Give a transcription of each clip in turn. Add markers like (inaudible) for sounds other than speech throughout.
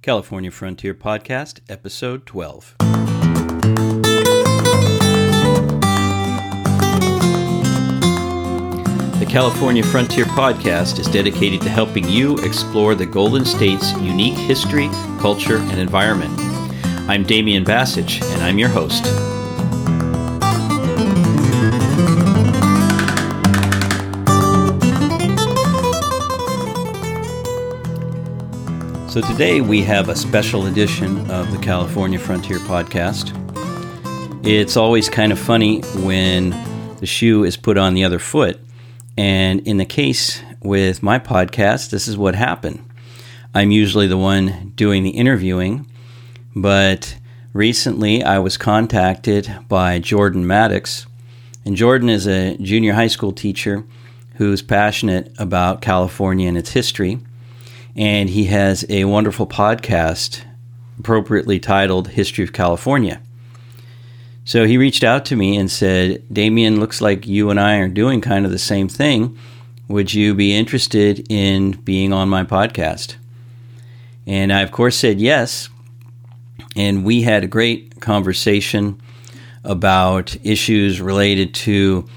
California Frontier Podcast, Episode 12. The California Frontier Podcast is dedicated to helping you explore the Golden State's unique history, culture, and environment. I'm Damian Bacich, and I'm your host. So today we have a special edition of the California Frontier Podcast. It's always kind of funny when the shoe is put on the other foot. And in the case with my podcast, this is what happened. I'm usually the one doing the interviewing, but recently I was contacted by Jordan Mattox. And Jordan is a junior high school teacher who's passionate about California and its history and he has a wonderful podcast appropriately titled History of California. So he reached out to me and said, Damian, looks like you and I are doing kind of the same thing. Would you be interested in being on my podcast? And I, of course, said yes. And we had a great conversation about issues related to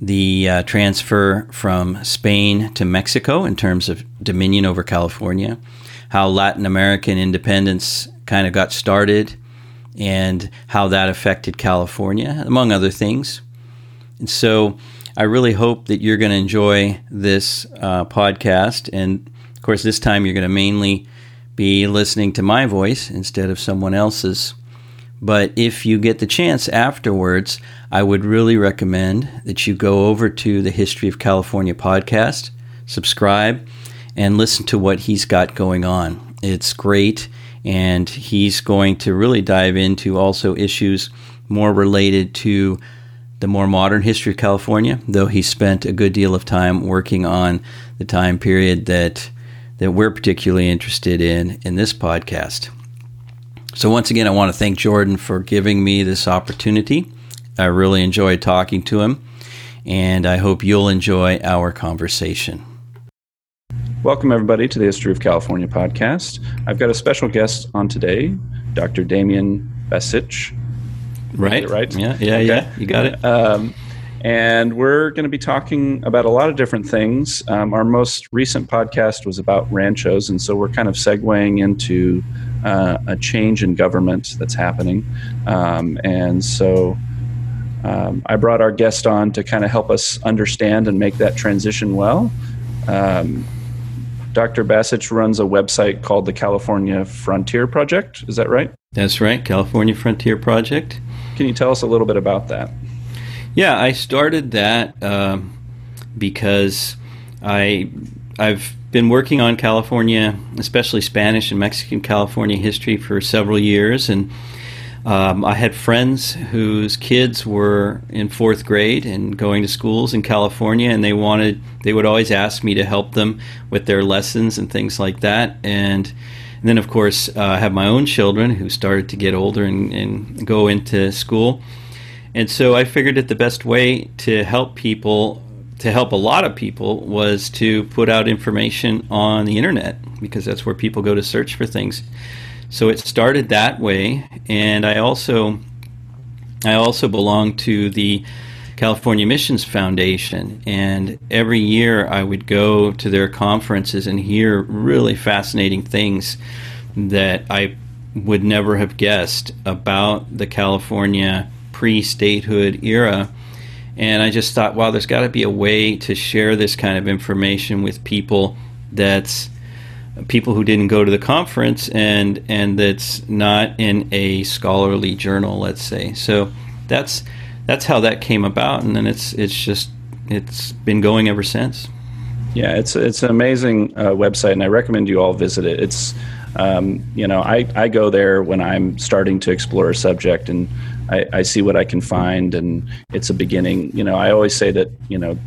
the uh, transfer from Spain to Mexico in terms of dominion over California, how Latin American independence kind of got started, and how that affected California, among other things. And so I really hope that you're going to enjoy this uh, podcast. And of course, this time you're going to mainly be listening to my voice instead of someone else's. But if you get the chance afterwards, I would really recommend that you go over to the History of California podcast, subscribe, and listen to what he's got going on. It's great, and he's going to really dive into also issues more related to the more modern history of California, though he spent a good deal of time working on the time period that that we're particularly interested in in this podcast. So, once again, I want to thank Jordan for giving me this opportunity. I really enjoyed talking to him, and I hope you'll enjoy our conversation. Welcome, everybody, to the History of California podcast. I've got a special guest on today, Dr. Damian Bacich. Right. Right? Yeah, yeah, okay. yeah. You got it. Um, and we're going to be talking about a lot of different things. Um, our most recent podcast was about ranchos, and so we're kind of segueing into uh, a change in government that's happening. Um, and so um, I brought our guest on to kind of help us understand and make that transition well. Um, Dr. Bacich runs a website called the California Frontier Project. Is that right? That's right, California Frontier Project. Can you tell us a little bit about that? Yeah, I started that um, because I I've been working on California, especially Spanish and Mexican California history for several years, and um, I had friends whose kids were in fourth grade and going to schools in California, and they wanted they would always ask me to help them with their lessons and things like that, and. and then, of course, uh, I have my own children who started to get older and, and go into school. And so I figured that the best way to help people to help a lot of people was to put out information on the internet because that's where people go to search for things. So it started that way, and I also I also belong to the California Missions Foundation, and every year I would go to their conferences and hear really fascinating things that I would never have guessed about the California pre-statehood era and I just thought, wow, there's got to be a way to share this kind of information with people that's people who didn't go to the conference and and that's not in a scholarly journal, let's say. So that's that's how that came about, and then it's it's just it's been going ever since. Yeah, it's it's an amazing uh, website, and I recommend you all visit it. It's um, you know I I go there when I'm starting to explore a subject and I, I see what I can find, and it's a beginning. You know, I always say that you know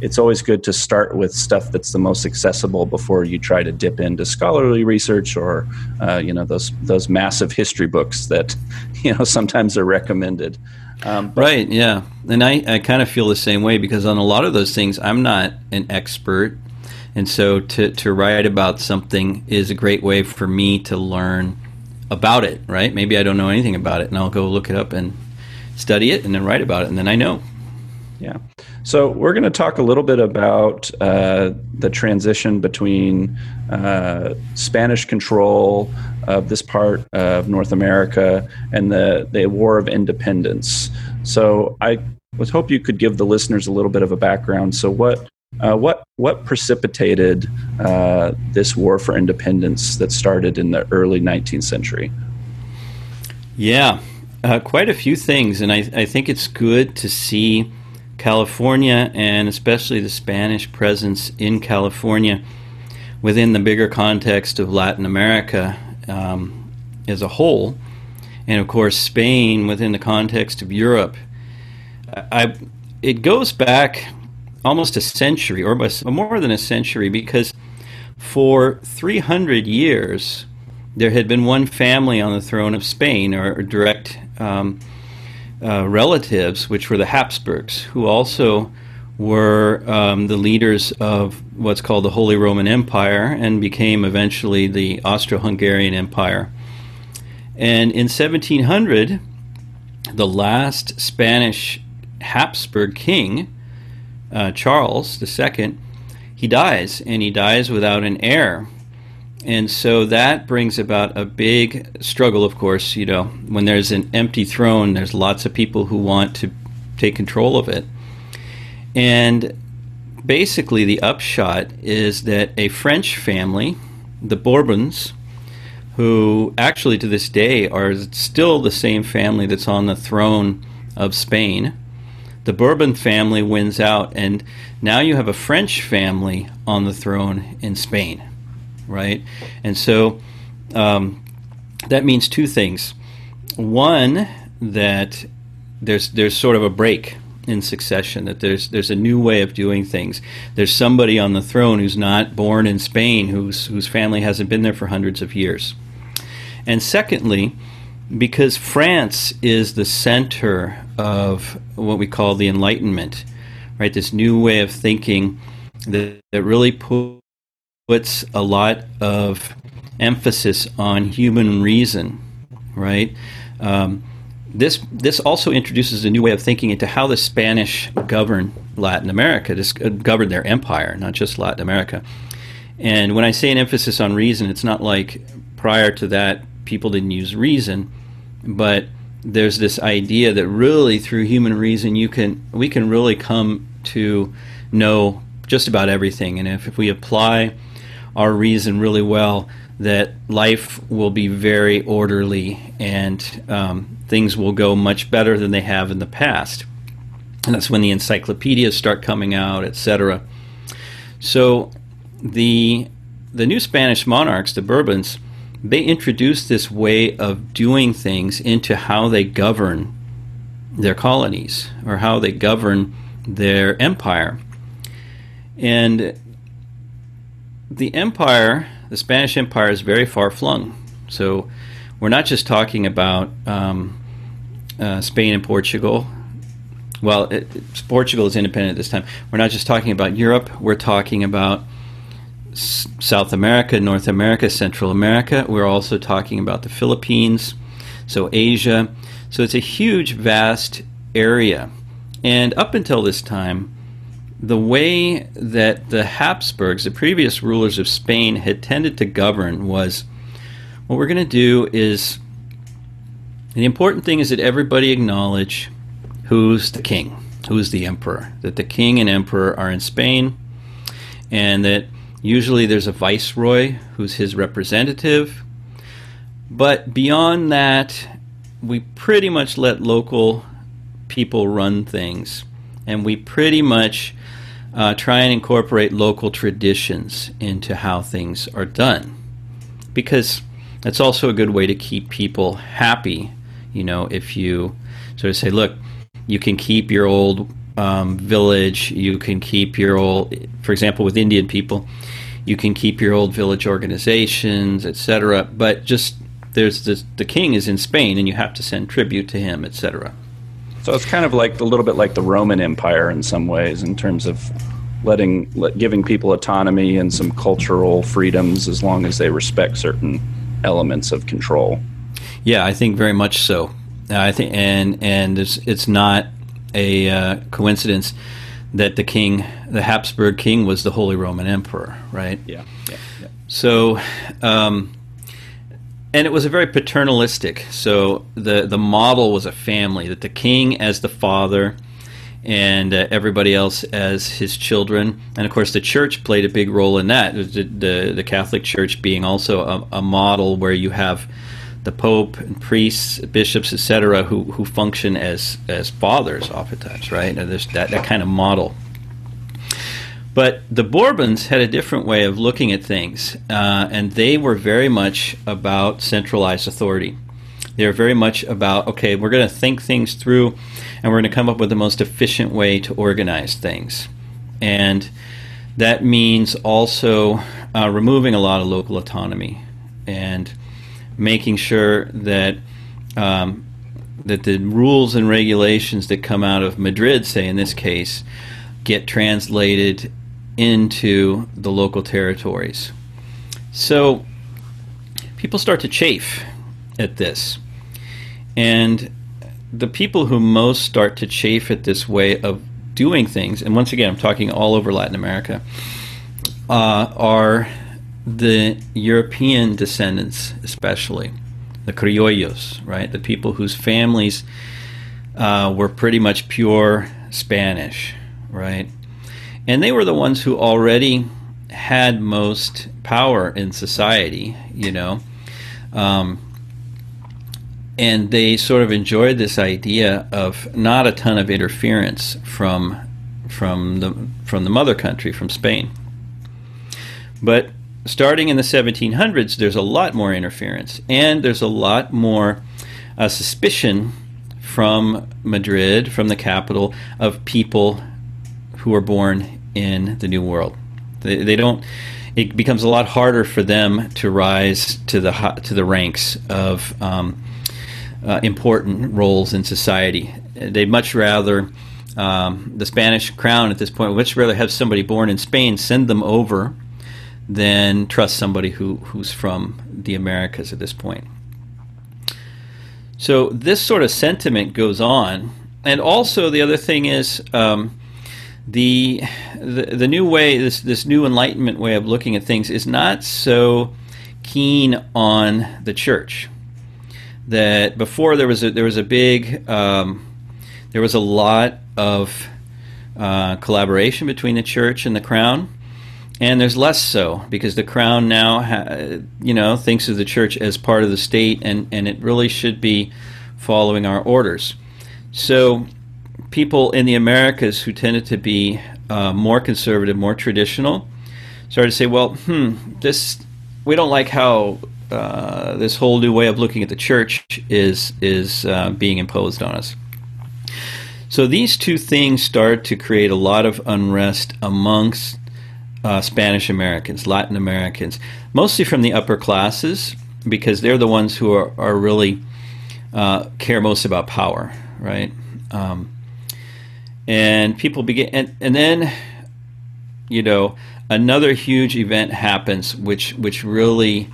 it's always good to start with stuff that's the most accessible before you try to dip into scholarly research or uh, you know those those massive history books that (laughs) you know sometimes are recommended. Um, right. Yeah, and I I kind of feel the same way because on a lot of those things I'm not an expert. And so to, to write about something is a great way for me to learn about it, right? Maybe I don't know anything about it, and I'll go look it up and study it and then write about it, and then I know. Yeah. So we're going to talk a little bit about uh, the transition between uh, Spanish control of this part of North America and the, the War of Independence. So I was hope you could give the listeners a little bit of a background. So what uh, what what precipitated uh, this war for independence that started in the early 19th century? Yeah, uh, quite a few things, and I, I think it's good to see California and especially the Spanish presence in California within the bigger context of Latin America um, as a whole, and of course Spain within the context of Europe. I, it goes back almost a century, or more than a century, because for 300 years there had been one family on the throne of Spain, or, direct um, uh, relatives, which were the Habsburgs, who also were um, the leaders of what's called the Holy Roman Empire and became eventually the Austro Hungarian Empire. And in 1700, the last Spanish Habsburg king, uh, Charles II, he dies, and he dies without an heir. And so that brings about a big struggle, of course. You know, when there's an empty throne, there's lots of people who want to take control of it. And basically, the upshot is that a French family, the Bourbons, who actually to this day are still the same family that's on the throne of Spain, the Bourbon family wins out, and now you have a French family on the throne in Spain right? And so um, that means two things. One, that there's there's sort of a break in succession that there's there's a new way of doing things. There's somebody on the throne who's not born in Spain, whose whose family hasn't been there for hundreds of years. And secondly, because France is the center of what we call the Enlightenment, right? This new way of thinking that, that really puts a lot of emphasis on human reason, right? Um, this this also introduces a new way of thinking into how the Spanish govern Latin America, just uh, govern their empire, not just Latin America. And when I say an emphasis on reason, it's not like prior to that people didn't use reason, but there's this idea that really through human reason you can we can really come to know just about everything, and if, if we apply our reason really well that life will be very orderly and um, things will go much better than they have in the past. And that's when the encyclopedias start coming out, etc. So the the new Spanish monarchs, the Bourbons, they introduced this way of doing things into how they govern their colonies or how they govern their empire. And the empire, the Spanish Empire, is very far flung. So we're not just talking about um, uh, Spain and Portugal. Well, it, Portugal is independent at this time. We're not just talking about Europe. We're talking about South America, North America, Central America. We're also talking about the Philippines, so Asia. So it's a huge, vast area. And up until this time, the way that the Habsburgs, the previous rulers of Spain, had tended to govern was what we're going to do is the important thing is that everybody acknowledge who's the king, who's the emperor, that the king and emperor are in Spain, and that usually there's a viceroy who's his representative. But beyond that, we pretty much let local people run things, and we pretty much uh, try and incorporate local traditions into how things are done. Because that's also a good way to keep people happy. You know, if you sort of say, look, you can keep your old um, village, you can keep your old, for example, with Indian people, you can keep your old village organizations, etc. But just there's this, the king is in Spain, and you have to send tribute to him, etc. So it's kind of like a little bit like the Roman Empire in some ways, in terms of letting let, giving people autonomy and some cultural freedoms as long as they respect certain elements of control. Yeah, I think very much so. I think, and and it's it's not a uh, coincidence that the king, the Habsburg king, was the Holy Roman Emperor, right? Yeah. yeah, yeah. So, um, and it was a very paternalistic. So the the model was a family that the king as the father and uh, everybody else as his children. And of course, the church played a big role in that. The, the, the Catholic Church being also a, a, model where you have the Pope and priests, bishops, etc., who, who function as, as fathers oftentimes, right? And there's that, that kind of model. But the Bourbons had a different way of looking at things, uh, and they were very much about centralized authority. They were very much about, okay, we're going to think things through and we're going to come up with the most efficient way to organize things. And that means also uh, removing a lot of local autonomy and making sure that um, that the rules and regulations that come out of Madrid, say in this case, get translated into the local territories. So people start to chafe at this. And the people who most start to chafe at this way of doing things, and once again, I'm talking all over Latin America, uh, are the European descendants, especially the criollos, right? The people whose families uh, were pretty much pure Spanish, right? And they were the ones who already had most power in society, you know. Um, and they sort of enjoyed this idea of not a ton of interference from from the from the mother country from Spain. But starting in the 1700s, there's a lot more interference, and there's a lot more uh, suspicion from Madrid, from the capital, of people who are born in the New World. They, they don't. It becomes a lot harder for them to rise to the to the ranks of um, uh, important roles in society. They'd much rather um, the Spanish crown at this point would much rather have somebody born in Spain send them over than trust somebody who, who's from the Americas at this point. So this sort of sentiment goes on, and also the other thing is um, the, the the new way this this new Enlightenment way of looking at things is not so keen on the church. That before there was a, there was a big um, there was a lot of uh, collaboration between the church and the crown, and there's less so because the crown now ha- you know thinks of the church as part of the state, and and it really should be following our orders. So people in the Americas who tended to be uh, more conservative, more traditional, started to say, well, hmm, this we don't like how uh, this whole new way of looking at the church is is uh, being imposed on us. So these two things start to create a lot of unrest amongst uh, Spanish Americans, Latin Americans, mostly from the upper classes, because they're the ones who are, are really uh, care most about power, right? Um, and people begin, and, and then, you know, another huge event happens, which which really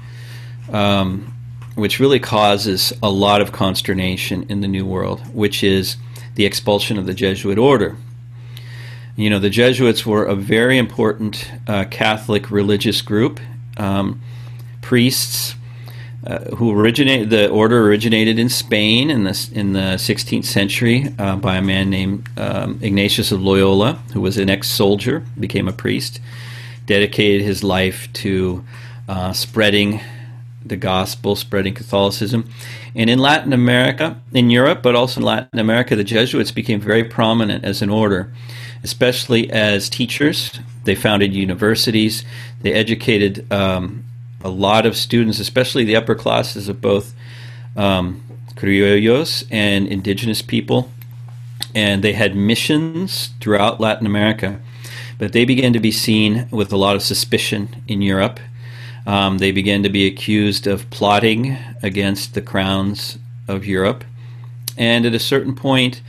um, which really causes a lot of consternation in the New World, which is the expulsion of the Jesuit order. You know, the Jesuits were a very important uh, Catholic religious group. Um, priests uh, who originated the order originated in Spain in the in the 16th century uh, by a man named um, Ignatius of Loyola, who was an ex-soldier, became a priest, dedicated his life to uh, spreading the gospel, spreading Catholicism. And in Latin America, in Europe, but also in Latin America, the Jesuits became very prominent as an order, especially as teachers. They founded universities, they educated um, a lot of students, especially the upper classes of both um, criollos and indigenous people. And they had missions throughout Latin America. But they began to be seen with a lot of suspicion in Europe um, they began to be accused of plotting against the crowns of Europe. And at a certain point,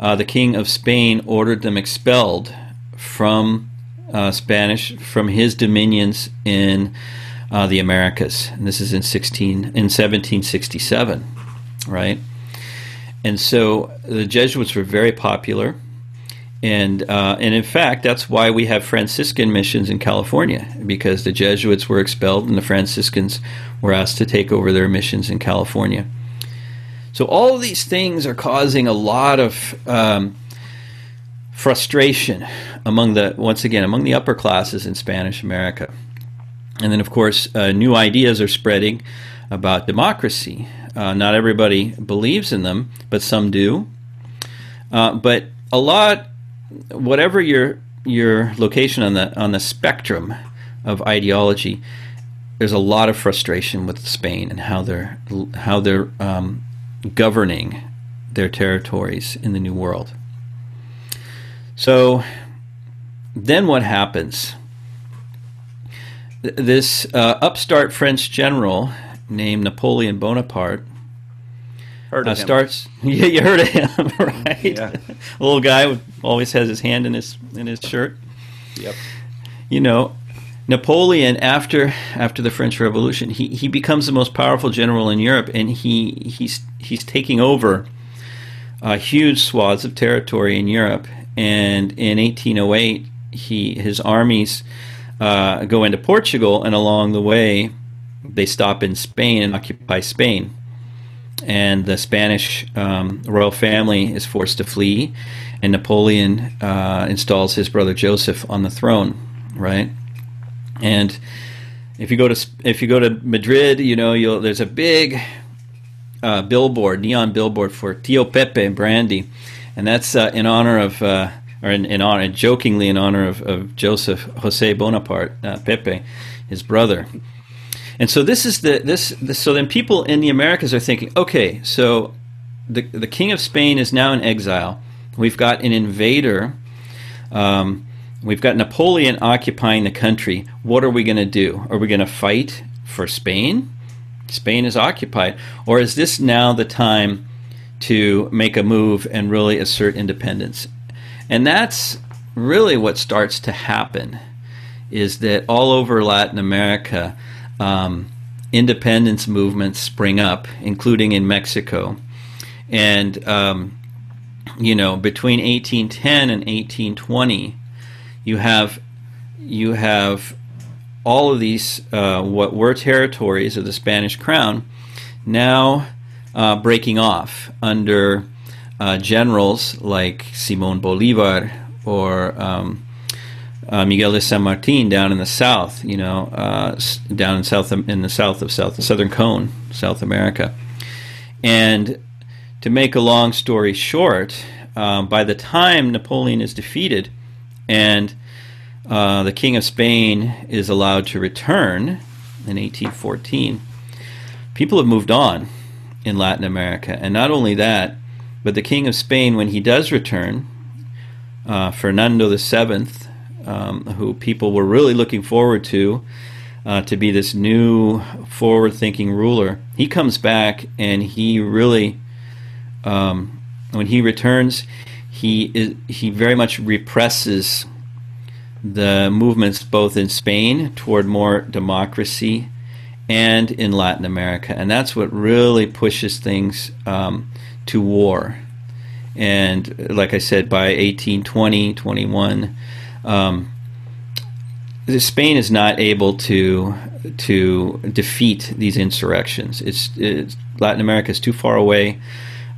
uh, the king of Spain ordered them expelled from uh, Spanish from his dominions in uh, the Americas. And this is in 16 in 1767, right? And so the Jesuits were very popular. And, uh, and in fact, that's why we have Franciscan missions in California, because the Jesuits were expelled and the Franciscans were asked to take over their missions in California. So all of these things are causing a lot of um, frustration among the once again among the upper classes in Spanish America, and then of course uh, new ideas are spreading about democracy. Uh, not everybody believes in them, but some do. Uh, but a lot, whatever your your location on the on the spectrum of ideology, there's a lot of frustration with Spain and how they're how they're um, governing their territories in the New World. So then what happens? This uh, upstart French general named Napoleon Bonaparte uh, starts. (laughs) Yeah, you heard of him, (laughs) right? Yeah. A little guy who always has his hand in his in his shirt. Yep. You know, Napoleon, after after the French Revolution, he, he becomes the most powerful general in Europe, and he he's he's taking over uh, huge swaths of territory in Europe. And in 1808, he his armies uh, go into Portugal, and along the way, they stop in Spain and occupy Spain. And the Spanish um, royal family is forced to flee, and Napoleon uh, installs his brother Joseph on the throne. Right and if you go to if you go to Madrid, you know you'll there's a big uh, billboard, neon billboard for Tio Pepe brandy, and that's uh, in honor of uh, or in, in, honor, jokingly in honor of, of Joseph Jose Bonaparte, uh, Pepe, his brother. And so this is the this, this, so then people in the Americas are thinking, okay, so the the king of Spain is now in exile. We've got an invader. Um, We've got Napoleon occupying the country. What are we going to do? Are we going to fight for Spain? Spain is occupied. Or is this now the time to make a move and really assert independence? And that's really what starts to happen is that all over Latin America, um, independence movements spring up, including in Mexico. And, um, you know, between 1810 and 1820, you have you have all of these uh, what were territories of the Spanish crown now uh, breaking off under uh, generals like Simon Bolivar or um, uh, Miguel de San Martin down in the south, you know, uh, down in south in the south of South Southern Cone, South America, and to make a long story short, uh, by the time Napoleon is defeated and uh, the King of Spain is allowed to return in 1814. People have moved on in Latin America, and not only that, but the King of Spain, when he does return, uh, Fernando VII, um, who people were really looking forward to, uh, to be this new forward-thinking ruler, he comes back and he really, um, when he returns, he is, he very much represses the movements both in Spain toward more democracy and in Latin America. And that's what really pushes things um, to war. And like I said, by 1820, 21, um, Spain is not able to to defeat these insurrections. It's, it's Latin America is too far away.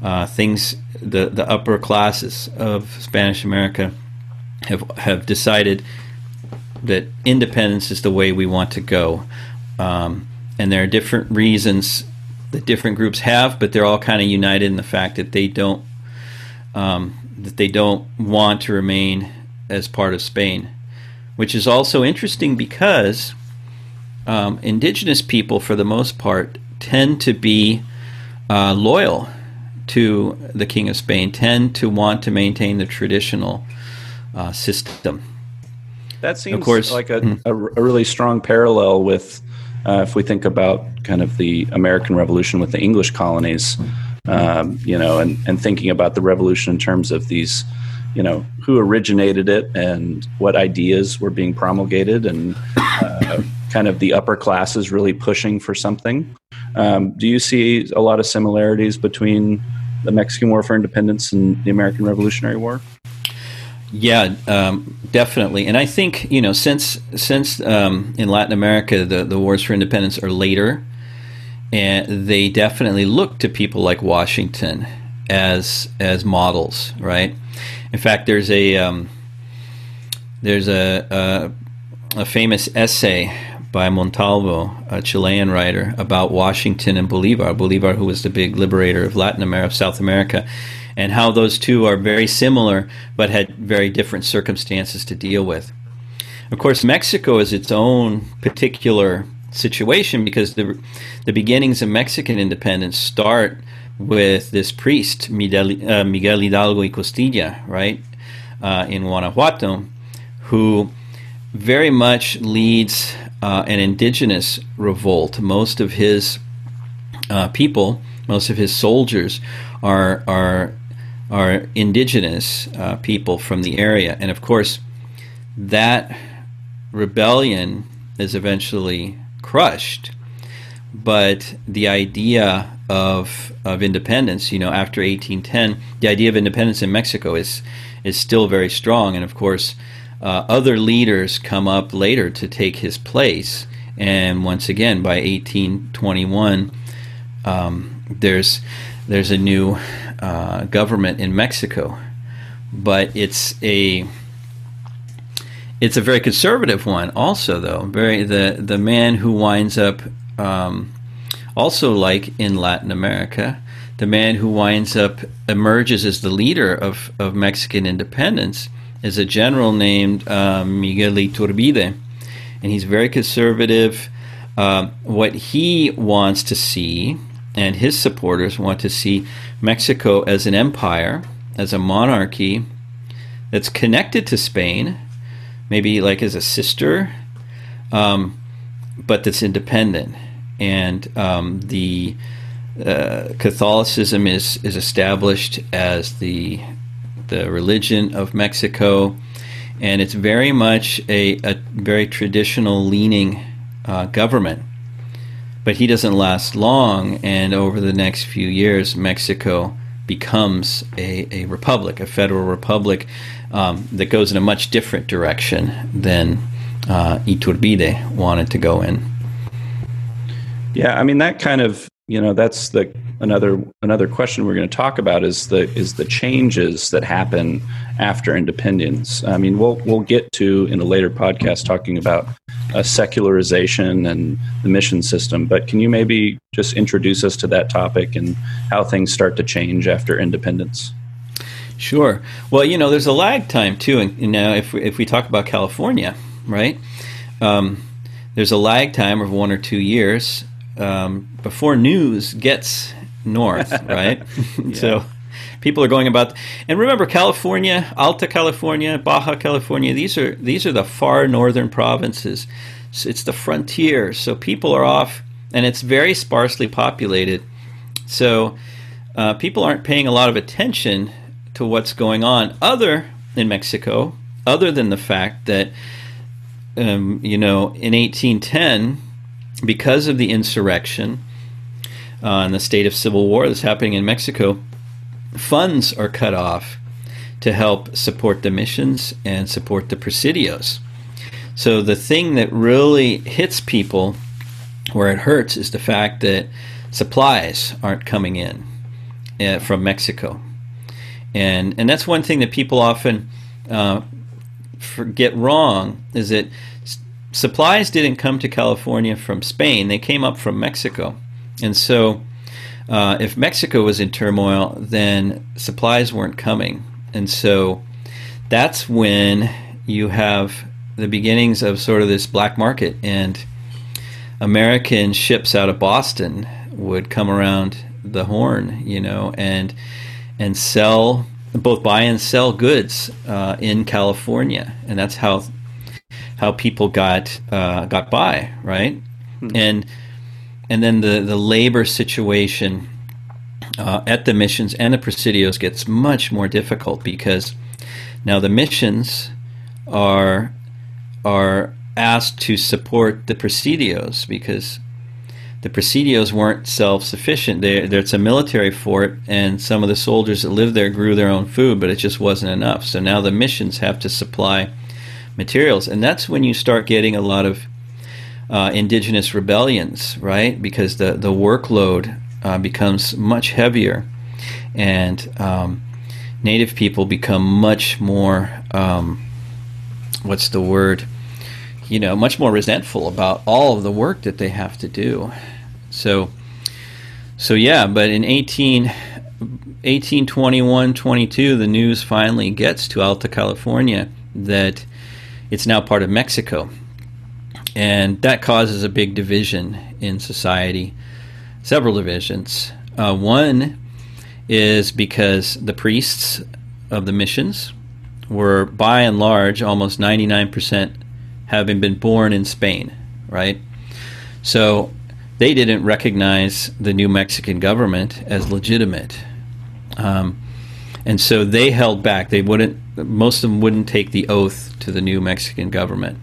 Uh, things the the upper classes of Spanish America have have decided that independence is the way we want to go. Um, and there are different reasons that different groups have, but they're all kind of united in the fact that they don't um, that they don't want to remain as part of Spain, which is also interesting because um, indigenous people, for the most part, tend to be uh, loyal to the King of Spain, tend to want to maintain the traditional uh, system. That seems of course, like a, mm-hmm. a, a really strong parallel with uh, if we think about kind of the American Revolution with the English colonies, um, you know, and, and thinking about the revolution in terms of these you know who originated it and what ideas were being promulgated and uh, kind of the upper classes really pushing for something. Um, do you see a lot of similarities between the Mexican War for Independence and the American Revolutionary War? Yeah, um, definitely. And I think you know since since um, in Latin America the the wars for independence are later, and they definitely look to people like Washington as as models, right? In fact, there's a um, there's a, a, a famous essay by Montalvo, a Chilean writer, about Washington and Bolivar. Bolivar, who was the big liberator of Latin America, of South America, and how those two are very similar but had very different circumstances to deal with. Of course, Mexico is its own particular situation because the the beginnings of Mexican independence start with this priest Miguel, uh, Hidalgo y Costilla, right, uh, in Guanajuato, who very much leads uh, an indigenous revolt. Most of his uh, people, most of his soldiers, are are are indigenous uh, people from the area, and of course, that rebellion is eventually crushed. But the idea of of independence, you know, after 1810, the idea of independence in Mexico is is still very strong, and of course, uh, other leaders come up later to take his place. And once again, by 1821, um, there's there's a new uh, government in Mexico, but it's a it's a very conservative one, also though. Very the the man who winds up um, also, like in Latin America, the man who winds up emerges as the leader of, of Mexican independence is a general named uh, Miguel Iturbide, and he's very conservative. Uh, what he wants to see, and his supporters want to see Mexico as an empire, as a monarchy that's connected to Spain, maybe like as a sister, um, but that's independent and um, the uh, Catholicism is is established as the the religion of Mexico, and it's very much a, a very traditional leaning uh, government. But he doesn't last long, and over the next few years, Mexico becomes a, a republic, a federal republic um, that goes in a much different direction than uh, Iturbide wanted to go in. Yeah, I mean that kind of you know that's the another another question we're going to talk about is the is the changes that happen after independence. I mean we'll we'll get to in a later podcast talking about a secularization and the mission system, but can you maybe just introduce us to that topic and how things start to change after independence? Sure. Well, you know, there's a lag time too. And know, if we, if we talk about California, right? Um, there's a lag time of one or two years um, before news gets north, (laughs) right? yeah. So people are going about and remember California, Alta California, Baja California, these are these are the far northern provinces. So it's the frontier. So people are off and it's very sparsely populated. So uh, people aren't paying a lot of attention to what's going on other in Mexico, other than the fact that um, you know in 1810 because of the insurrection uh, and the state of civil war that's happening in Mexico, funds are cut off to help support the missions and support the presidios. So the thing that really hits people where it hurts is the fact that supplies aren't coming in uh, from Mexico. And, and that's one thing that people often uh, forget wrong is that supplies didn't come to California from Spain, they came up from Mexico. And so, uh, if Mexico was in turmoil, then supplies weren't coming. And so, that's when you have the beginnings of sort of this black market. And American ships out of Boston would come around the Horn, you know, and and sell both buy and sell goods uh, in California, and that's how how people got uh, got by, right? Mm-hmm. And and then the the labor situation uh, at the missions and the presidios gets much more difficult because Now the missions are are asked to support the presidios because the presidios weren't self-sufficient. They, it's a military fort, and some of the soldiers that lived there grew their own food, but it just wasn't enough. So now the missions have to supply materials, and that's when you start getting a lot of uh, indigenous rebellions, right? Because the the workload uh, becomes much heavier, and um, native people become much more um, what's the word? You know, much more resentful about all of the work that they have to do. So, so yeah, but in 18, 1821, 22, the news finally gets to Alta California that it's now part of Mexico. And that causes a big division in society, several divisions. Uh, one is because the priests of the missions were, by and large, almost 99% having been born in Spain, right? So they didn't recognize the new Mexican government as legitimate. Um, and so they held back. They wouldn't, most of them wouldn't take the oath to the new Mexican government.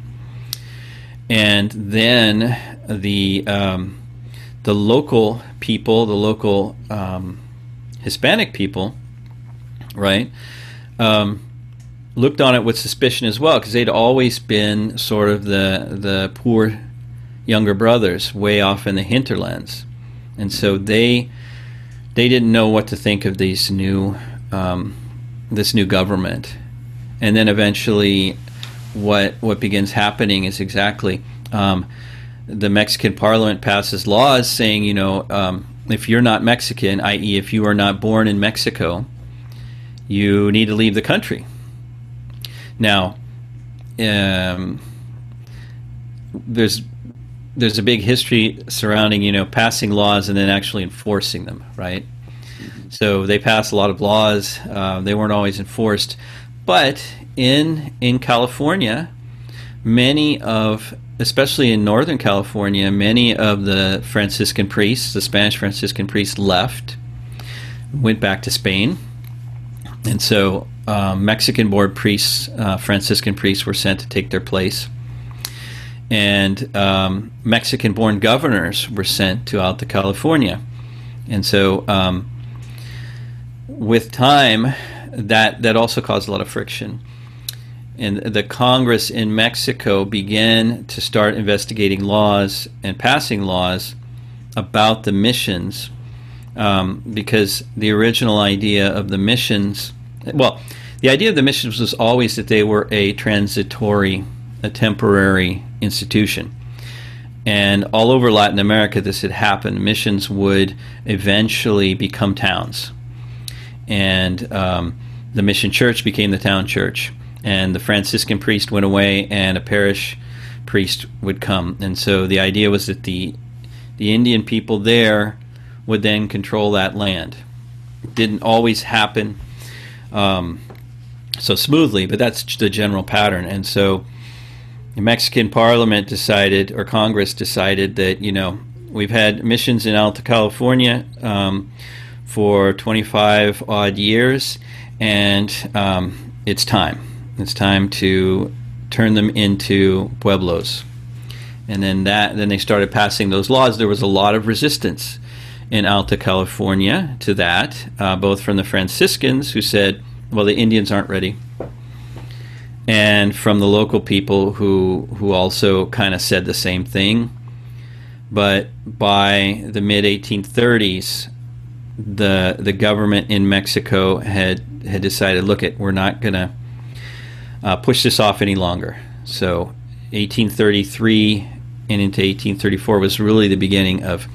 And then the, um, the local people, the local um, Hispanic people, right, um, looked on it with suspicion as well because they'd always been sort of the the poor younger brothers way off in the hinterlands, and so they they didn't know what to think of these new um, this new government, and then eventually, what what begins happening is exactly. Um, the Mexican Parliament passes laws saying, you know, um, if you're not Mexican, i.e., if you are not born in Mexico, you need to leave the country. Now, um, there's there's a big history surrounding you know passing laws and then actually enforcing them, right? So they passed a lot of laws. Uh, they weren't always enforced, but in in California, many of especially in Northern California, many of the Franciscan priests, the Spanish Franciscan priests, left, went back to Spain. And so um, Mexican born priests, uh, Franciscan priests, were sent to take their place. And um, Mexican born governors were sent to Alta California. And so um, with time, that, that also caused a lot of friction and the Congress in Mexico began to start investigating laws and passing laws about the missions um, because the original idea of the missions, well, the idea of the missions was always that they were a transitory, a temporary institution. And all over Latin America, this had happened. Missions would eventually become towns. And um, the mission church became the town church and the Franciscan priest went away, and a parish priest would come. And so the idea was that the the Indian people there would then control that land. It didn't always happen um, so smoothly, but that's the general pattern. And so the Mexican Parliament decided, or Congress decided, that you know we've had missions in Alta California um, for 25 odd years, and um, it's time it's time to turn them into pueblos. And then that then they started passing those laws. There was a lot of resistance in Alta California to that, uh, both from the Franciscans who said, "Well, the Indians aren't ready," and from the local people who who also kind of said the same thing. But by the mid 1830s, the the government in Mexico had had decided, look, it we're not gonna uh, push this off any longer. So 1833 and into 1834 was really the beginning of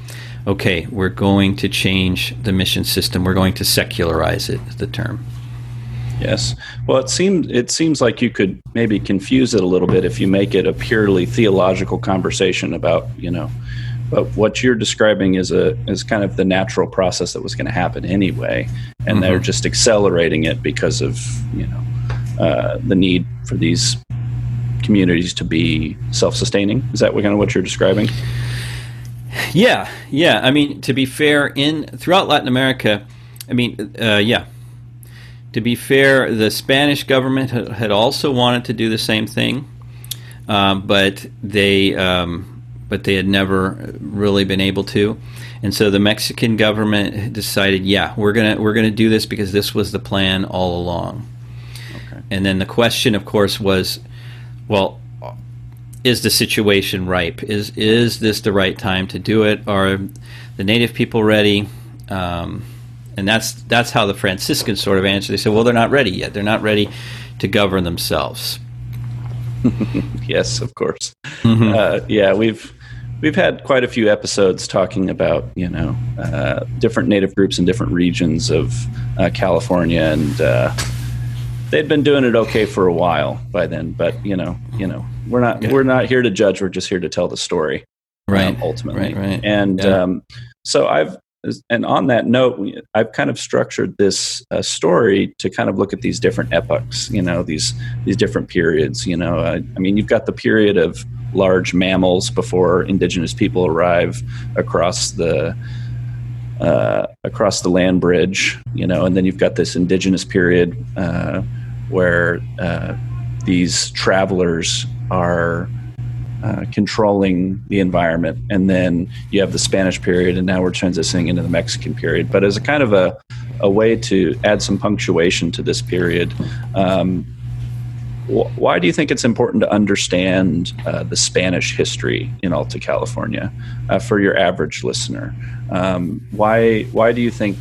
okay, we're going to change the mission system. We're going to secularize it, the term. Yes. Well, it seems it seems like you could maybe confuse it a little bit if you make it a purely theological conversation about, you know, but what you're describing is a is kind of the natural process that was going to happen anyway, and mm-hmm. they're just accelerating it because of, you know, uh, the need for these communities to be self-sustaining. Is that kind of what you're describing? Yeah, yeah. I mean, to be fair, in throughout Latin America, I mean, uh, yeah, to be fair, the Spanish government had also wanted to do the same thing, um, but they um, but they had never really been able to. And so the Mexican government decided, yeah, we're gonna we're gonna do this because this was the plan all along. Okay. And then the question, of course, was, well, is the situation ripe? Is is this the right time to do it? Are the native people ready? Um, and that's that's how the Franciscans sort of answered. They said, "Well, they're not ready yet. They're not ready to govern themselves." (laughs) yes, of course. Mm-hmm. Uh, yeah, we've we've had quite a few episodes talking about you know uh, different native groups in different regions of uh, California, and uh, they'd been doing it okay for a while by then. But you know, you know, we're not yeah. we're not here to judge. We're just here to tell the story, right? Um, ultimately, right, right. And yeah. um, so I've and on that note, I've kind of structured this uh, story to kind of look at these different epochs. You know, these these different periods. You know, I mean, you've got the period of large mammals before indigenous people arrive across the uh, across the land bridge, you know, and then you've got this indigenous period uh, where uh, these travelers are uh, controlling the environment, and then you have the Spanish period, and now we're transitioning into the Mexican period. But as a kind of a, a way to add some punctuation to this period, um, why do you think it's important to understand uh, the Spanish history in Alta California uh, for your average listener? Um, why why do you think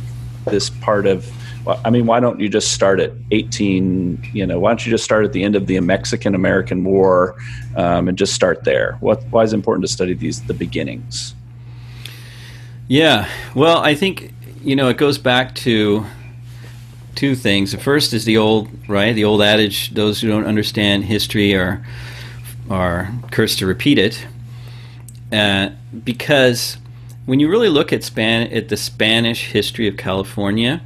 this part of I mean, why don't you just start at 18? You know, why don't you just start at the end of the Mexican American War um, and just start there? What, why is it important to study these the beginnings? Yeah, well, I think you know it goes back to two things. The first is the old right, the old adage: those who don't understand history are are cursed to repeat it. Uh, because when you really look at Span at the Spanish history of California,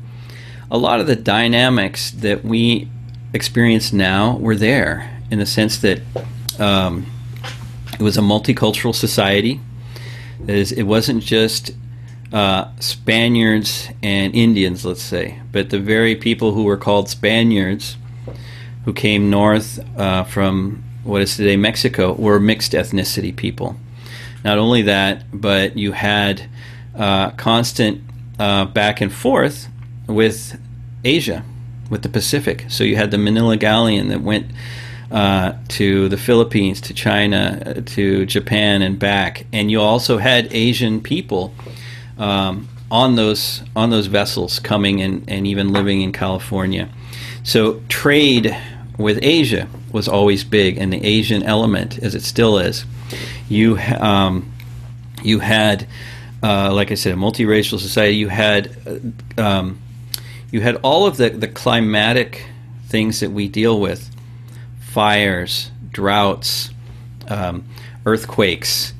a lot of the dynamics that we experience now were there in the sense that um, it was a multicultural society. That is, it wasn't just uh, Spaniards and Indians, let's say, but the very people who were called Spaniards, who came north uh, from what is today Mexico, were mixed ethnicity people. Not only that, but you had uh, constant uh, back and forth with Asia, with the Pacific. So you had the Manila Galleon that went uh, to the Philippines, to China, uh, to Japan, and back. And you also had Asian people um, on those on those vessels coming and, and even living in California. So trade with Asia was always big, and the Asian element, as it still is. You um, you had, uh, like I said, a multiracial society. You had uh, um, you had all of the, the climatic things that we deal with fires, droughts, um, earthquakes.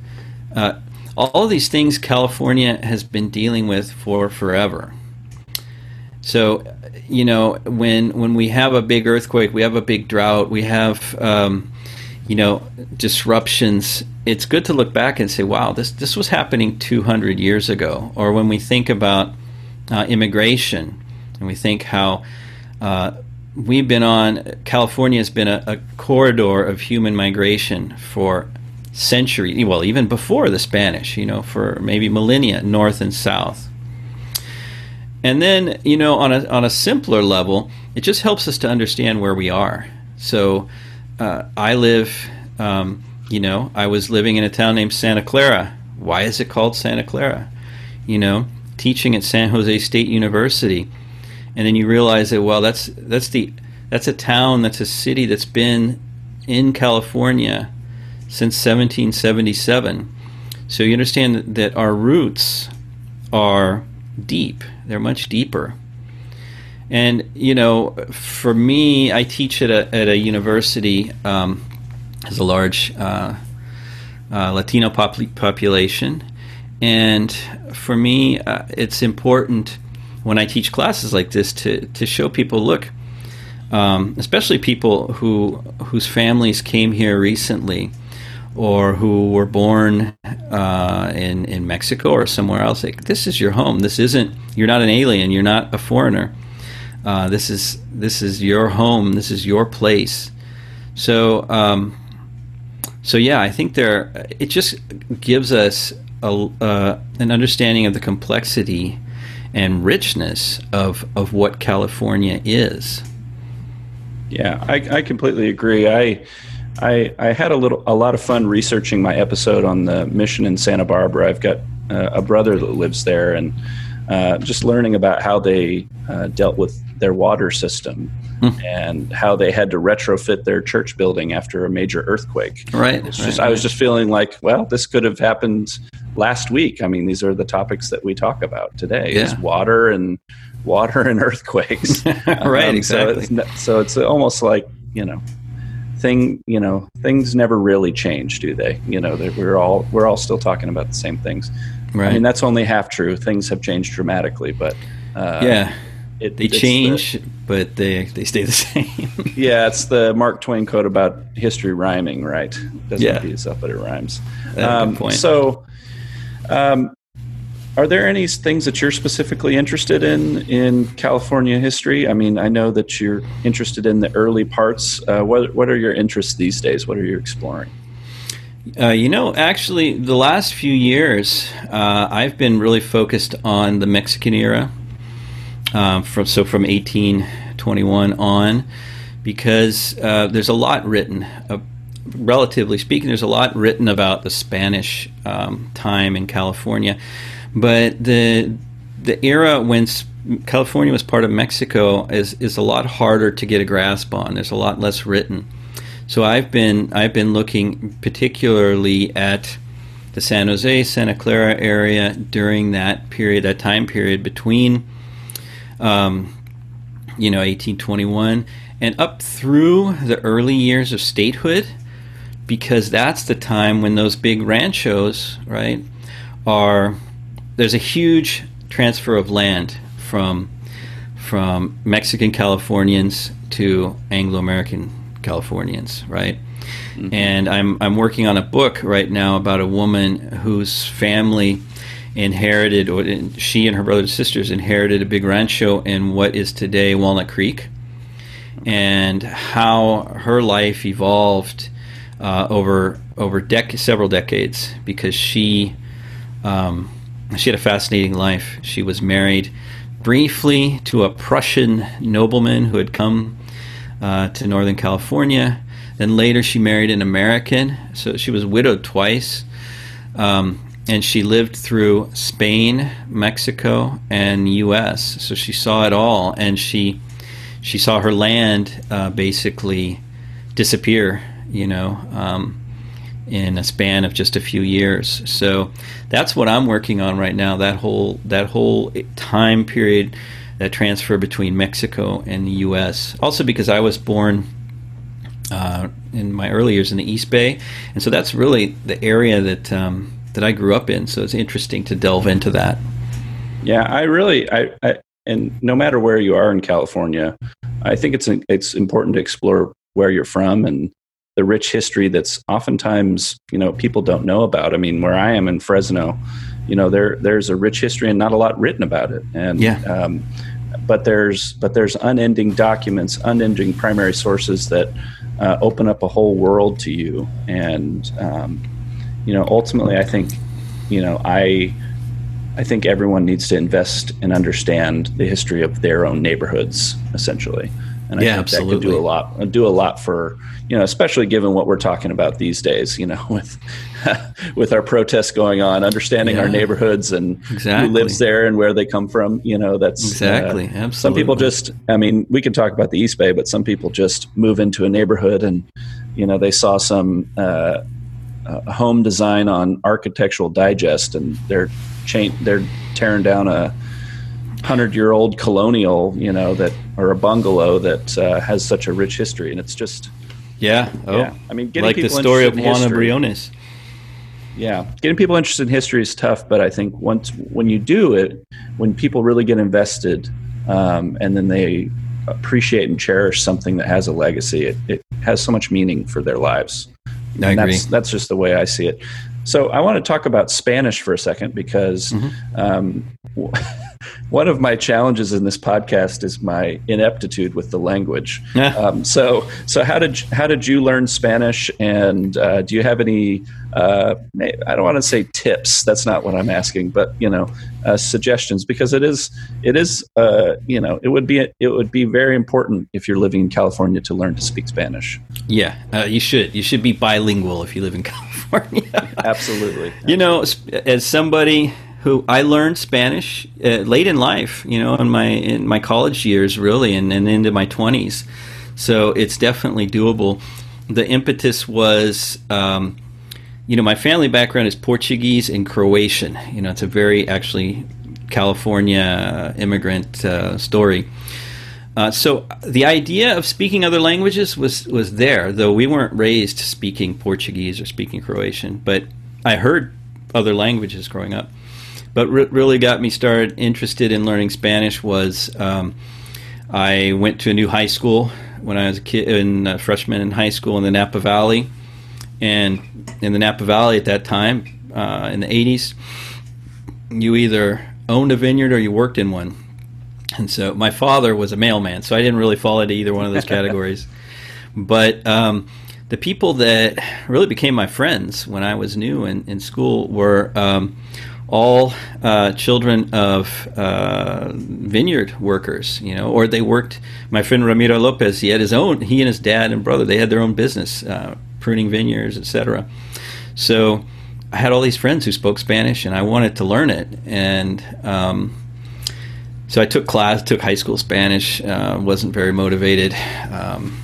Uh, all these things California has been dealing with for forever. So, you know, when when we have a big earthquake, we have a big drought, we have, um, you know, disruptions. It's good to look back and say, "Wow, this this was happening 200 years ago." Or when we think about uh, immigration, and we think how uh, we've been on California has been a, a, corridor of human migration for centuries, well, even before the Spanish, you know, for maybe millennia, north and south. And then, you know, on a on a simpler level, it just helps us to understand where we are. So, uh, I live, um, you know, I was living in a town named Santa Clara. Why is it called Santa Clara? You know, teaching at San Jose State University and then you realize that well that's that's the that's a town that's a city that's been in California since 1777 so you understand that our roots are deep. They're much deeper. And you know for me I teach at a, at a university um, has a large uh, uh, Latino pop- population. And for me uh, it's important when I teach classes like this to to show people, look, um, especially people who whose families came here recently or who were born uh, in in Mexico or somewhere else. Like, this is your home. This isn't. You're not an alien. You're not a foreigner. Uh, this is this is your home. This is your place. So um, so yeah, I think there it just gives us a, uh, an understanding of the complexity and richness of of what California is. Yeah, I, I completely agree. I, I I had a little a lot of fun researching my episode on the mission in Santa Barbara. I've got uh, a brother that lives there, and uh, just learning about how they uh, dealt with their water system hmm. and how they had to retrofit their church building after a major earthquake. Right. It's just right, I was just feeling like, well, this could have happened last week. I mean, these are the topics that we talk about today: yeah. is water and water and earthquakes. (laughs) right. Um, exactly. So it's, so it's almost like you know thing you know things never really change do they you know we're all we're all still talking about the same things right i mean that's only half true things have changed dramatically but uh, yeah it, they change the, but they they stay the (laughs) same yeah it's the mark twain quote about history rhyming right doesn't yeah. repeat itself but it rhymes um, so um, are there any things that you're specifically interested in in California history? I mean, I know that you're interested in the early parts. Uh, what What are your interests these days? What are you exploring? Uh, you know, actually, the last few years, uh, I've been really focused on the Mexican era. Um, from so from 1821 on, because uh, there's a lot written. Relatively speaking, there's a lot written about the Spanish um, time in California. But the the era when California was part of Mexico is is a lot harder to get a grasp on. There's a lot less written. So I've been I've been looking particularly at the San Jose Santa Clara area during that period, that time period between, um, you know, 1821 and up through the early years of statehood, because that's the time when those big ranchos, right, are there's a huge transfer of land from from Mexican Californians to Anglo American Californians, right? Mm-hmm. And I'm I'm working on a book right now about a woman whose family inherited, or she and her brothers and sisters inherited a big rancho in what is today Walnut Creek, and how her life evolved uh, over over dec- several decades because she um, she had a fascinating life. She was married briefly to a Prussian nobleman who had come uh, to Northern California. Then later she married an American. So she was widowed twice. Um, and she lived through Spain, Mexico, and U.S. So she saw it all, and she she saw her land uh, basically disappear. You know, um, in a span of just a few years. So that's what I'm working on right now. That whole that whole time period, that transfer between Mexico and the U.S. Also because I was born uh, in my early years in the East Bay, and so that's really the area that um, that I grew up in. So it's interesting to delve into that. Yeah, I really I, I and no matter where you are in California, I think it's it's important to explore where you're from and the rich history that's oftentimes you know people don't know about. I mean, where I am in Fresno, you know, there there's a rich history and not a lot written about it. And yeah. Um, but there's but there's unending documents, unending primary sources that uh, open up a whole world to you. And um, you know, ultimately, I think you know I. I think everyone needs to invest and understand the history of their own neighborhoods, essentially and I yeah, think absolutely. that could do a lot do a lot for you know especially given what we're talking about these days you know (laughs) with with our protests going on understanding yeah. our neighborhoods and exactly. who lives there and where they come from you know that's exactly uh, absolutely some people just I mean we can talk about the East Bay but some people just move into a neighborhood and you know they saw some uh, uh, home design on Architectural Digest and they're chain they're tearing down a hundred year old colonial, you know, that or a bungalow that uh, has such a rich history, and it's just yeah. Oh, yeah. I mean, like the story of Juana Briones. Yeah, getting people interested in history is tough, but I think once when you do it, when people really get invested, um, and then they appreciate and cherish something that has a legacy, it, it has so much meaning for their lives. I and agree. That's, that's just the way I see it. So I want to talk about Spanish for a second because mm-hmm. um, (laughs) one of my challenges in this podcast is my ineptitude with the language. um, so, so how did how did you learn Spanish? And uh, do you have any? Uh, I don't want to say tips. That's not what I'm asking, but you know, uh, suggestions because it is it is uh, you know it would be it would be very important if you're living in California to learn to speak Spanish. Yeah, uh, you should. You should be bilingual if you live in California. (laughs) Absolutely. You know, as somebody who I learned Spanish uh, late in life, you know, in my in my college years, really, and, and into my twenties. So it's definitely doable. The impetus was, um, you know, my family background is Portuguese and Croatian. You know, it's a very actually California immigrant uh, story. Uh, so the idea of speaking other languages was was there, though we weren't raised speaking Portuguese or speaking Croatian. But I heard other languages growing up but re- really got me started interested in learning Spanish was um, I went to a new high school when I was a kid, in a freshman in high school in the Napa Valley, and in the Napa Valley at that time uh, in the '80s, you either owned a vineyard or you worked in one. And so my father was a mailman, so I didn't really fall into either one of those (laughs) categories. but um, the people that really became my friends when I was new in, in school were um, all uh, children of uh, vineyard workers, you know, or they worked. My friend Ramiro Lopez, he had his own. He and his dad and brother, they had their own business, uh, pruning vineyards, etc. So I had all these friends who spoke Spanish, and I wanted to learn it. And um, so I took class, took high school Spanish. Uh, wasn't very motivated. Um,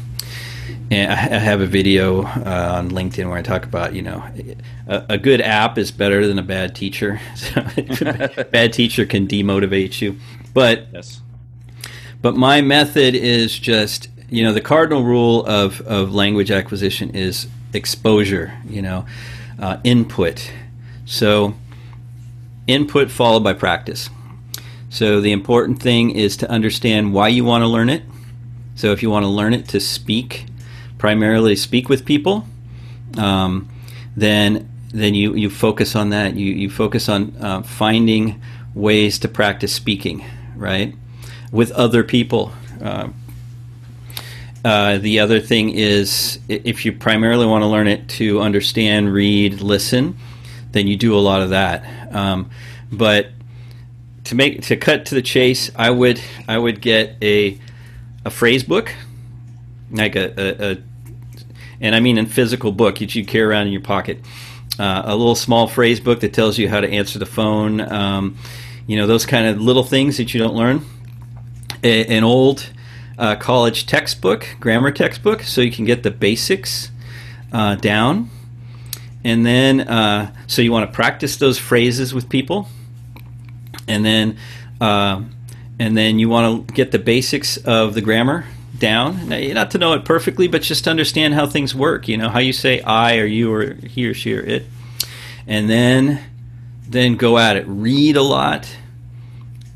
and I have a video uh, on LinkedIn where I talk about, you know, a, a good app is better than a bad teacher. (laughs) (laughs) bad teacher can demotivate you, but yes. but my method is just, you know, the cardinal rule of of language acquisition is exposure. You know, uh, input. So input followed by practice. So the important thing is to understand why you want to learn it. So if you want to learn it to speak primarily speak with people, um, then then you, you focus on that. You, you focus on uh, finding ways to practice speaking, right, with other people. Uh, uh, the other thing is if you primarily want to learn it to understand, read, listen, then you do a lot of that. Um, but to make to cut to the chase, I would I would get a a phrase book, like a, a, a and I mean in physical book that you carry around in your pocket. Uh, a little small phrase book that tells you how to answer the phone. Um, you know those kind of little things that you don't learn. A, an old uh, college textbook, grammar textbook, so you can get the basics uh, down. And then, uh, so you want to practice those phrases with people, and then, uh, and then you want to get the basics of the grammar down. Not to know it perfectly, but just to understand how things work. You know, how you say I or you or he or she or it. And then then go at it. Read a lot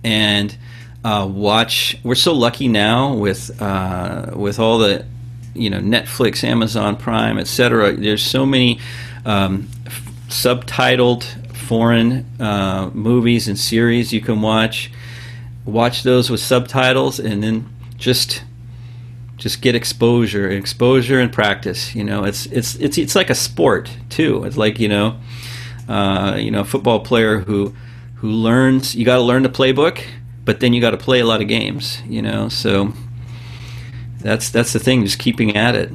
and uh, watch. We're so lucky now with uh, with all the you know Netflix, Amazon Prime, etc. There's so many um, subtitled foreign uh, movies and series you can watch. Watch those with subtitles, and then just just get exposure, exposure and practice. You know, it's it's it's it's like a sport too. It's like you know, uh, you know, a football player who who learns. You got to learn the playbook, but then you got to play a lot of games. You know, so that's that's the thing. Just keeping at it.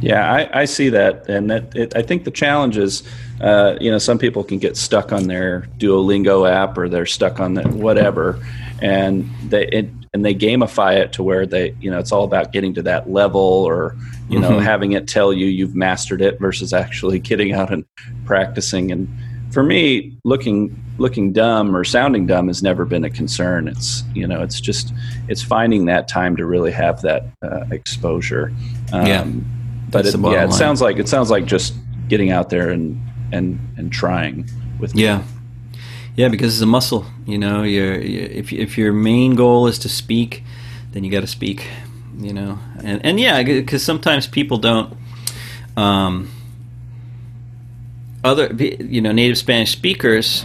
Yeah, I, I see that, and that it, I think the challenge is, uh, you know, some people can get stuck on their Duolingo app or they're stuck on the whatever, and they it, and they gamify it to where they you know it's all about getting to that level or you know mm-hmm. having it tell you you've mastered it versus actually (laughs) getting out and practicing. And for me looking looking dumb or sounding dumb has never been a concern. It's you know it's just it's finding that time to really have that uh, exposure. Um, yeah but it, yeah it sounds like it sounds like just getting out there and and and trying with yeah yeah, because it's a muscle. You know, you're, if if your main goal is to speak, then you got to speak. You know, and and yeah, because sometimes people don't. Um, other you know native Spanish speakers,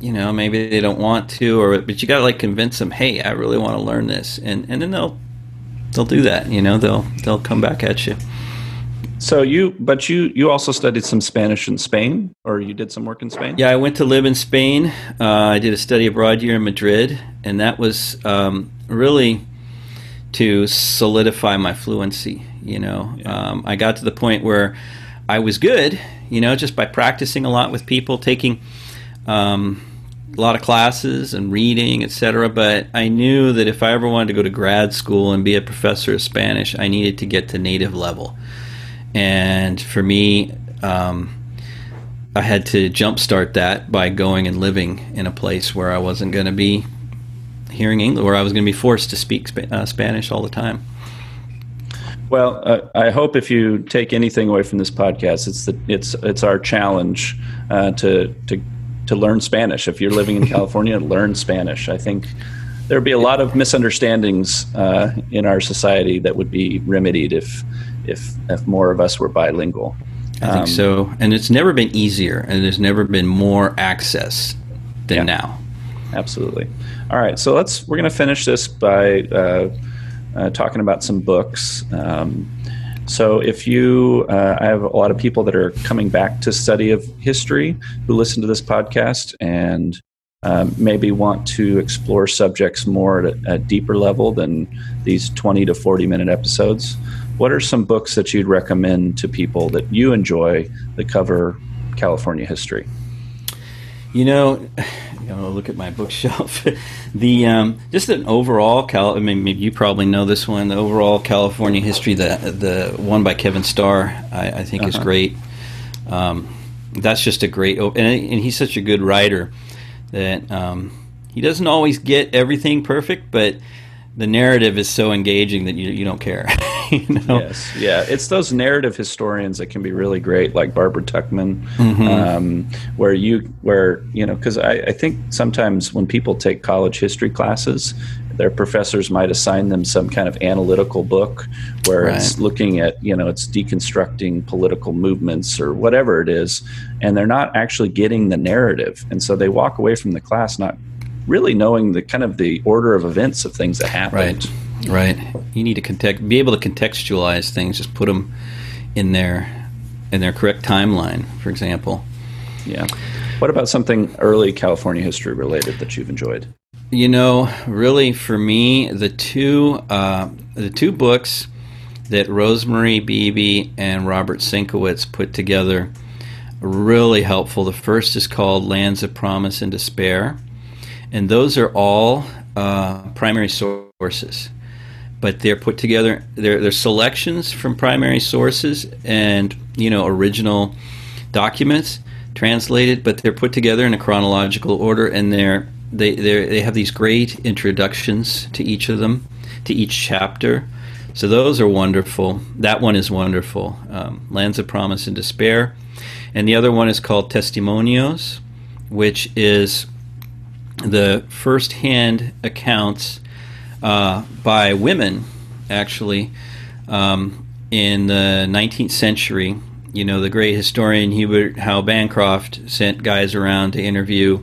you know maybe they don't want to, or but you got to like convince them, hey, I really want to learn this, and and then they'll they'll do that. You know, they'll they'll come back at you. So you, but you, you also studied some Spanish in Spain, or you did some work in Spain. Yeah, I went to live in Spain. Uh, I did a study abroad year in Madrid, and that was um, really to solidify my fluency. You know, yeah. um, I got to the point where I was good. You know, just by practicing a lot with people, taking um, a lot of classes and reading, etc. But I knew that if I ever wanted to go to grad school and be a professor of Spanish, I needed to get to native level. And for me, um, I had to jumpstart that by going and living in a place where I wasn't going to be hearing English, where I was going to be forced to speak Sp- uh, Spanish all the time. Well, uh, I hope if you take anything away from this podcast, it's the it's it's our challenge uh, to to to learn Spanish. If you're living in (laughs) California, learn Spanish. I think there'd be a lot of misunderstandings uh, in our society that would be remedied if if if more of us were bilingual. I think um, so, and it's never been easier, and there's never been more access than yeah, now. Absolutely. All right, so let's we're going to finish this by uh, uh, talking about some books. Um, so, if you, uh, I have a lot of people that are coming back to study of history who listen to this podcast and um, maybe want to explore subjects more at a, a deeper level than these 20 to 40 minute episodes what are some books that you'd recommend to people that you enjoy that cover California history? You know, (sighs) you know look at my bookshelf. (laughs) the um, just an overall Cal. I mean, maybe you probably know this one. The overall California history, the the one by Kevin Starr, I, I think uh-huh. is great. Um, that's just a great, and, and, he's such a good writer that um, he doesn't always get everything perfect, but the narrative is so engaging that you, you don't care. (laughs) (laughs) you know? Yes, yeah, it's those narrative historians that can be really great, like Barbara Tuchman, mm-hmm. um, where you where you know because I, I think sometimes when people take college history classes, their professors might assign them some kind of analytical book where right. it's looking at you know it's deconstructing political movements or whatever it is and they're not actually getting the narrative and so they walk away from the class not really knowing the kind of the order of events of things that happened. Right, right. You need to context, be able to contextualize things. Just put them in their in their correct timeline. For example. Yeah. What about something early California history related that you've enjoyed? You know, really, for me, the two uh, the two books that Rose Marie Beebe and Robert Senkewicz put together really helpful. The first is called Lands of Promise and Despair, and those are all uh, primary sources but they're put together they're, they're selections from primary sources and you know original documents translated but they're put together in a chronological order and they're they they they have these great introductions to each of them to each chapter. So those are wonderful. That one is wonderful. Um, lands of promise and despair. And the other one is called testimonios which is the first-hand accounts uh, by women, actually, um, in the 19th century. You know, the great historian Hubert Howe Bancroft sent guys around to interview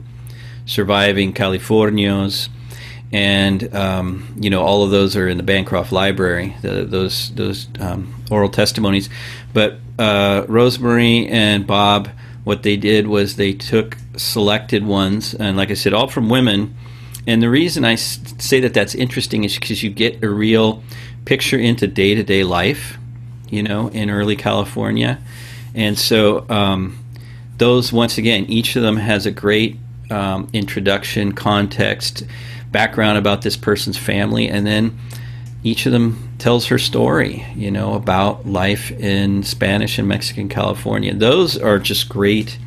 surviving Californios, and um, you know all of those are in the Bancroft Library. The, those those um, oral testimonies, but uh, Rose Marie and Bob what they did was they took selected ones, and like I said, all from women. And the reason I say that that's interesting is because you get a real picture into day to day life, you know, in early California. And so, um, those, once again, each of them has a great um, introduction, context, background about this person's family, and then each of them tells her story, you know, about life in Spanish and Mexican California. Those are just great,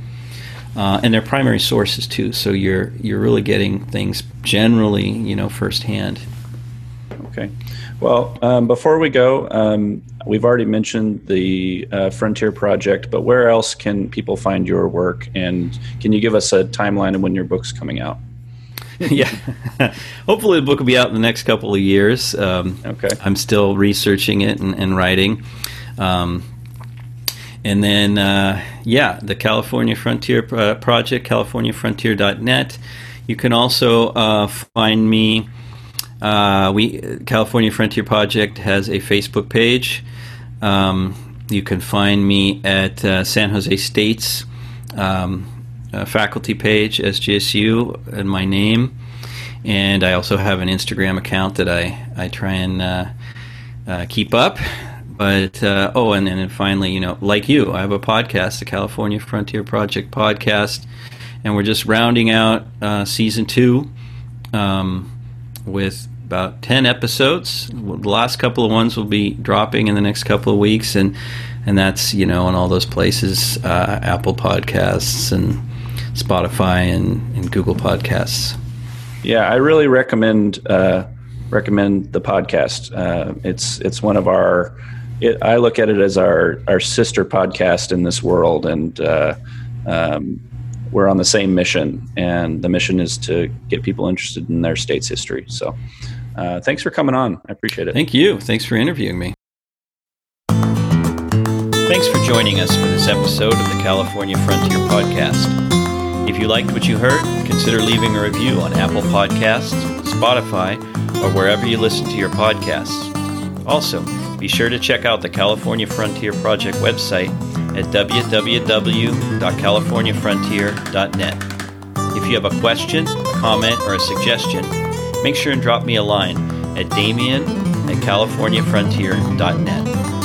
uh, and they're primary sources too. So you're you're really getting things generally, you know, firsthand. Okay. Well, um, before we go, um, we've already mentioned the uh, Frontier Project, but where else can people find your work? And can you give us a timeline of when your book's coming out? (laughs) yeah. (laughs) Hopefully, the book will be out in the next couple of years. Um, okay. I'm still researching it and, and writing. Um, and then, uh, yeah, the California Frontier uh, Project, CaliforniaFrontier.net. You can also uh, find me. Uh, we California Frontier Project has a Facebook page. Um, you can find me at uh, San Jose State's um, uh, faculty page, SJSU, and my name. And I also have an Instagram account that I, I try and keep up. But uh, oh, and then finally, you know, like you, I have a podcast, the California Frontier Project podcast, and we're just rounding out uh, season two um, with about ten episodes. The last couple of ones will be dropping in the next couple of weeks, and and that's you know in all those places, uh, Apple Podcasts and Spotify and, and Google Podcasts. Yeah, I really recommend uh, recommend the podcast. Uh, it's it's one of our it, I look at it as our our sister podcast in this world, and uh, um, we're on the same mission. And the mission is to get people interested in their state's history. So, uh, thanks for coming on. I appreciate it. Thank you. Thanks for interviewing me. Thanks for joining us for this episode of the California Frontier Podcast. If you liked what you heard, consider leaving a review on Apple Podcasts, Spotify, or wherever you listen to your podcasts. Also, be sure to check out the California Frontier Project website at www.californiafrontier.net. If you have a question, a comment, or a suggestion, make sure and drop me a line at damian at californiafrontier.net.